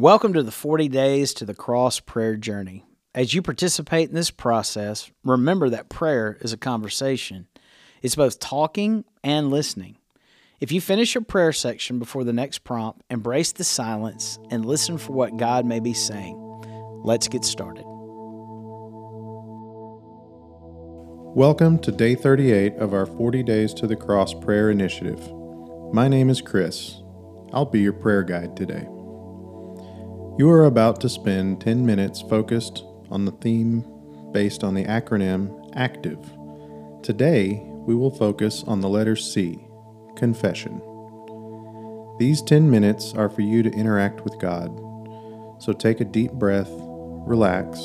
Welcome to the 40 Days to the Cross prayer journey. As you participate in this process, remember that prayer is a conversation. It's both talking and listening. If you finish your prayer section before the next prompt, embrace the silence and listen for what God may be saying. Let's get started. Welcome to day 38 of our 40 Days to the Cross prayer initiative. My name is Chris. I'll be your prayer guide today. You are about to spend 10 minutes focused on the theme based on the acronym ACTIVE. Today, we will focus on the letter C, confession. These 10 minutes are for you to interact with God. So take a deep breath, relax,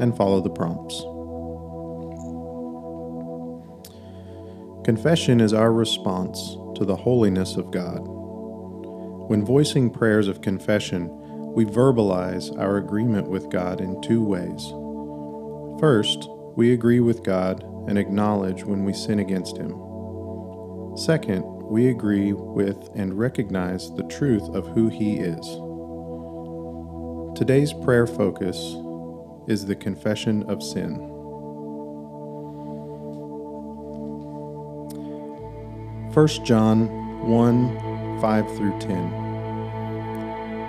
and follow the prompts. Confession is our response to the holiness of God. When voicing prayers of confession, we verbalize our agreement with God in two ways. First, we agree with God and acknowledge when we sin against Him. Second, we agree with and recognize the truth of who He is. Today's prayer focus is the confession of sin. 1 John 1 5 through 10.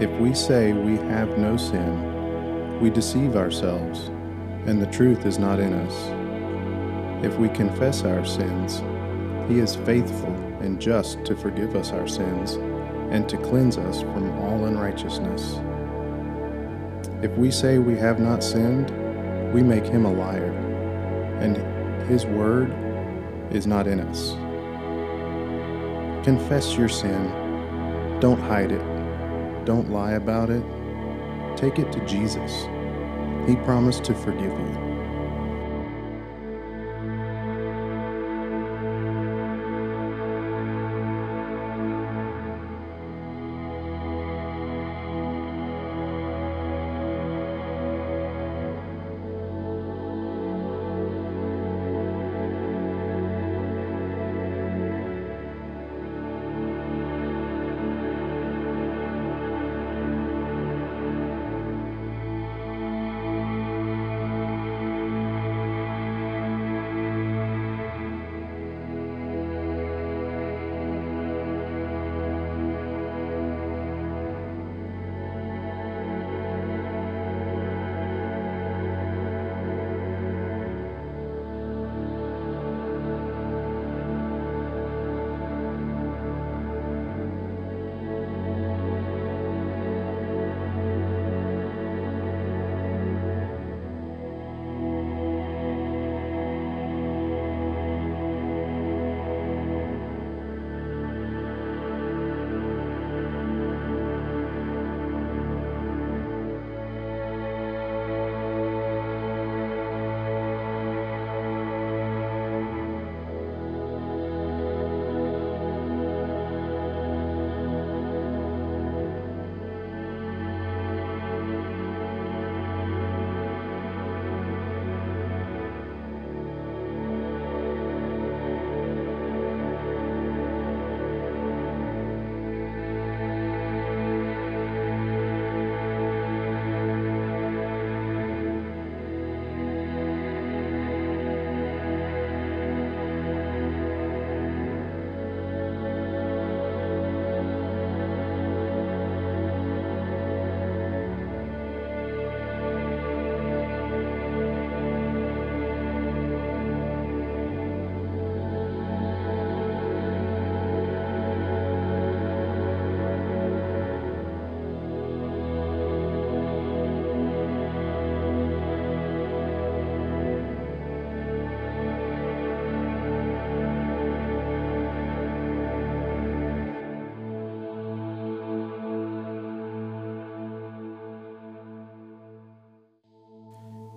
If we say we have no sin, we deceive ourselves, and the truth is not in us. If we confess our sins, He is faithful and just to forgive us our sins and to cleanse us from all unrighteousness. If we say we have not sinned, we make Him a liar, and His word is not in us. Confess your sin, don't hide it. Don't lie about it. Take it to Jesus. He promised to forgive you.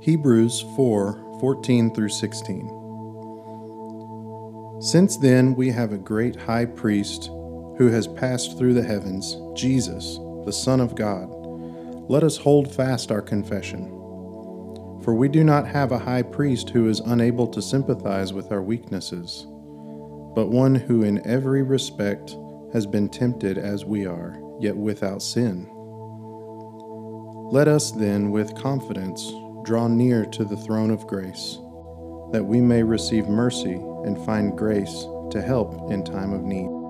Hebrews 4 14 through 16. Since then, we have a great high priest who has passed through the heavens, Jesus, the Son of God. Let us hold fast our confession. For we do not have a high priest who is unable to sympathize with our weaknesses, but one who in every respect has been tempted as we are, yet without sin. Let us then, with confidence, draw near to the throne of grace, that we may receive mercy and find grace to help in time of need.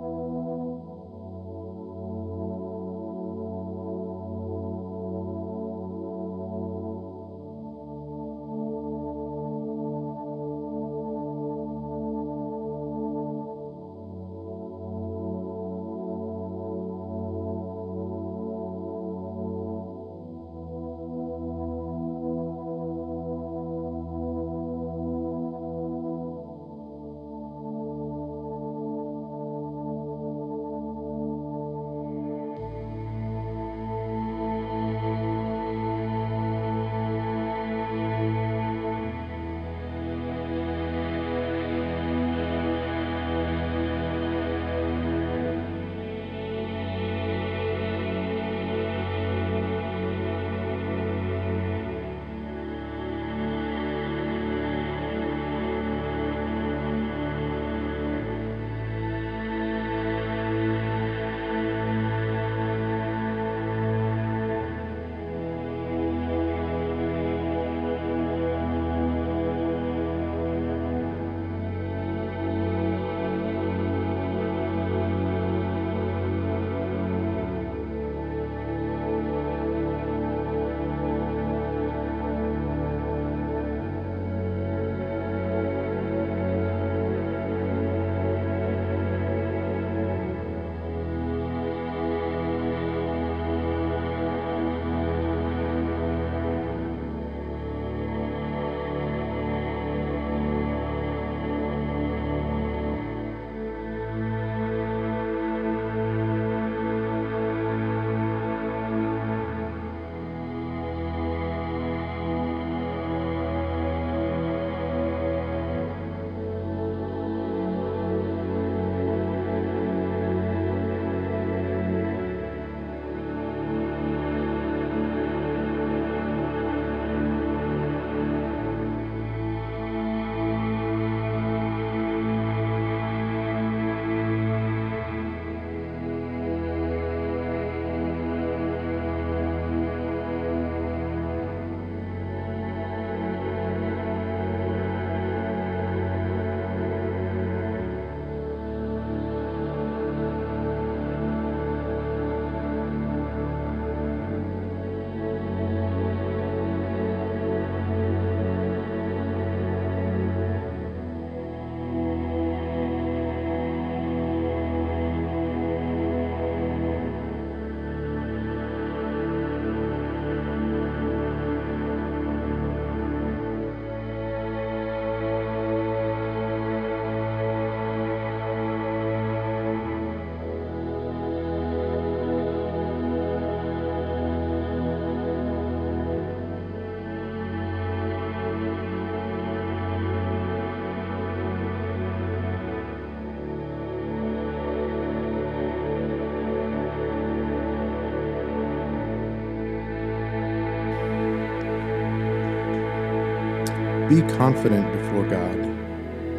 Be confident before God,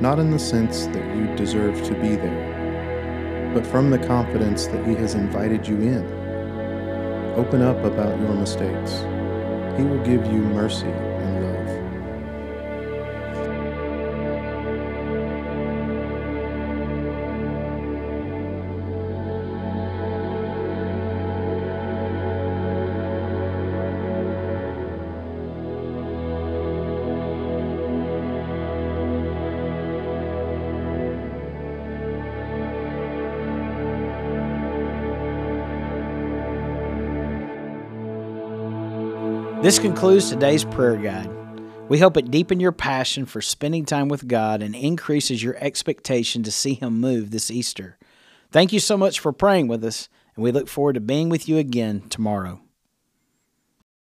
not in the sense that you deserve to be there, but from the confidence that He has invited you in. Open up about your mistakes. He will give you mercy This concludes today's prayer guide. We hope it deepened your passion for spending time with God and increases your expectation to see Him move this Easter. Thank you so much for praying with us, and we look forward to being with you again tomorrow.